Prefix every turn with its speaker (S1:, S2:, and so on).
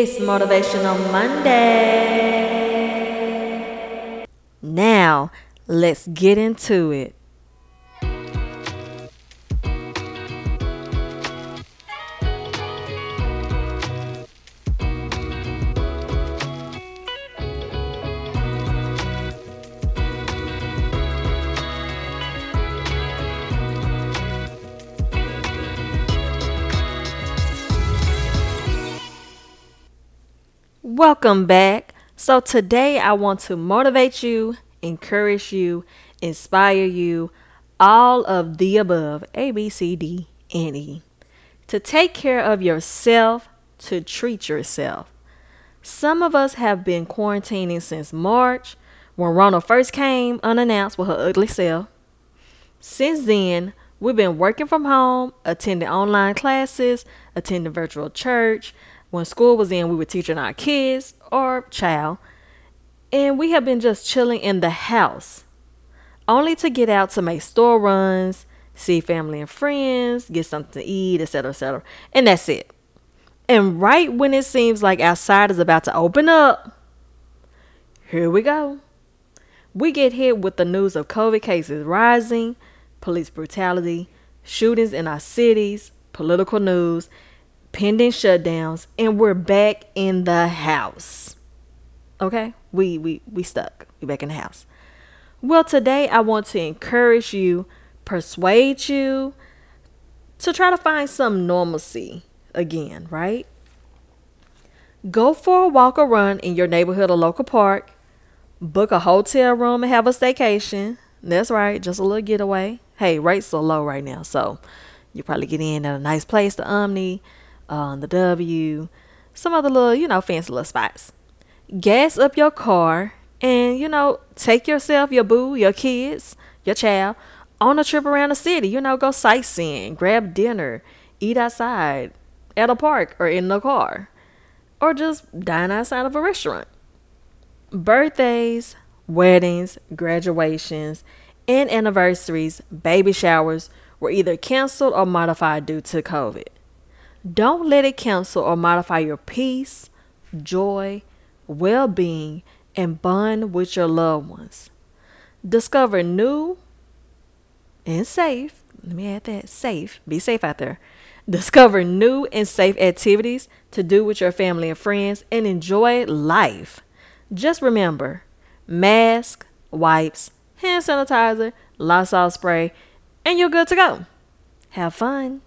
S1: It's Motivational Monday. Now, let's get into it. Welcome back. So, today I want to motivate you, encourage you, inspire you, all of the above A, B, C, D, and E. To take care of yourself, to treat yourself. Some of us have been quarantining since March when Rona first came unannounced with her ugly self. Since then, we've been working from home, attending online classes, attending virtual church, when school was in, we were teaching our kids or child, and we have been just chilling in the house, only to get out to make store runs, see family and friends, get something to eat, etc., etc. And that's it. And right when it seems like outside is about to open up, here we go. We get hit with the news of COVID cases rising, police brutality, shootings in our cities, political news, pending shutdowns, and we're back in the house. Okay? We we we stuck. We back in the house. Well, today I want to encourage you, persuade you to try to find some normalcy again, right? Go for a walk or run in your neighborhood or local park. Book a hotel room and have a staycation. That's right, just a little getaway. Hey, rates are low right now, so you probably get in at a nice place, the Omni, uh, the W, some other little, you know, fancy little spots. Gas up your car and, you know, take yourself, your boo, your kids, your child on a trip around the city. You know, go sightseeing, grab dinner, eat outside at a park or in the car, or just dine outside of a restaurant. Birthdays, weddings, graduations, and anniversaries, baby showers were either canceled or modified due to COVID. Don't let it cancel or modify your peace, joy, well being, and bond with your loved ones. Discover new and safe, let me add that safe, be safe out there. Discover new and safe activities to do with your family and friends and enjoy life. Just remember mask, wipes, hand sanitizer, Lysol spray, and you're good to go. Have fun.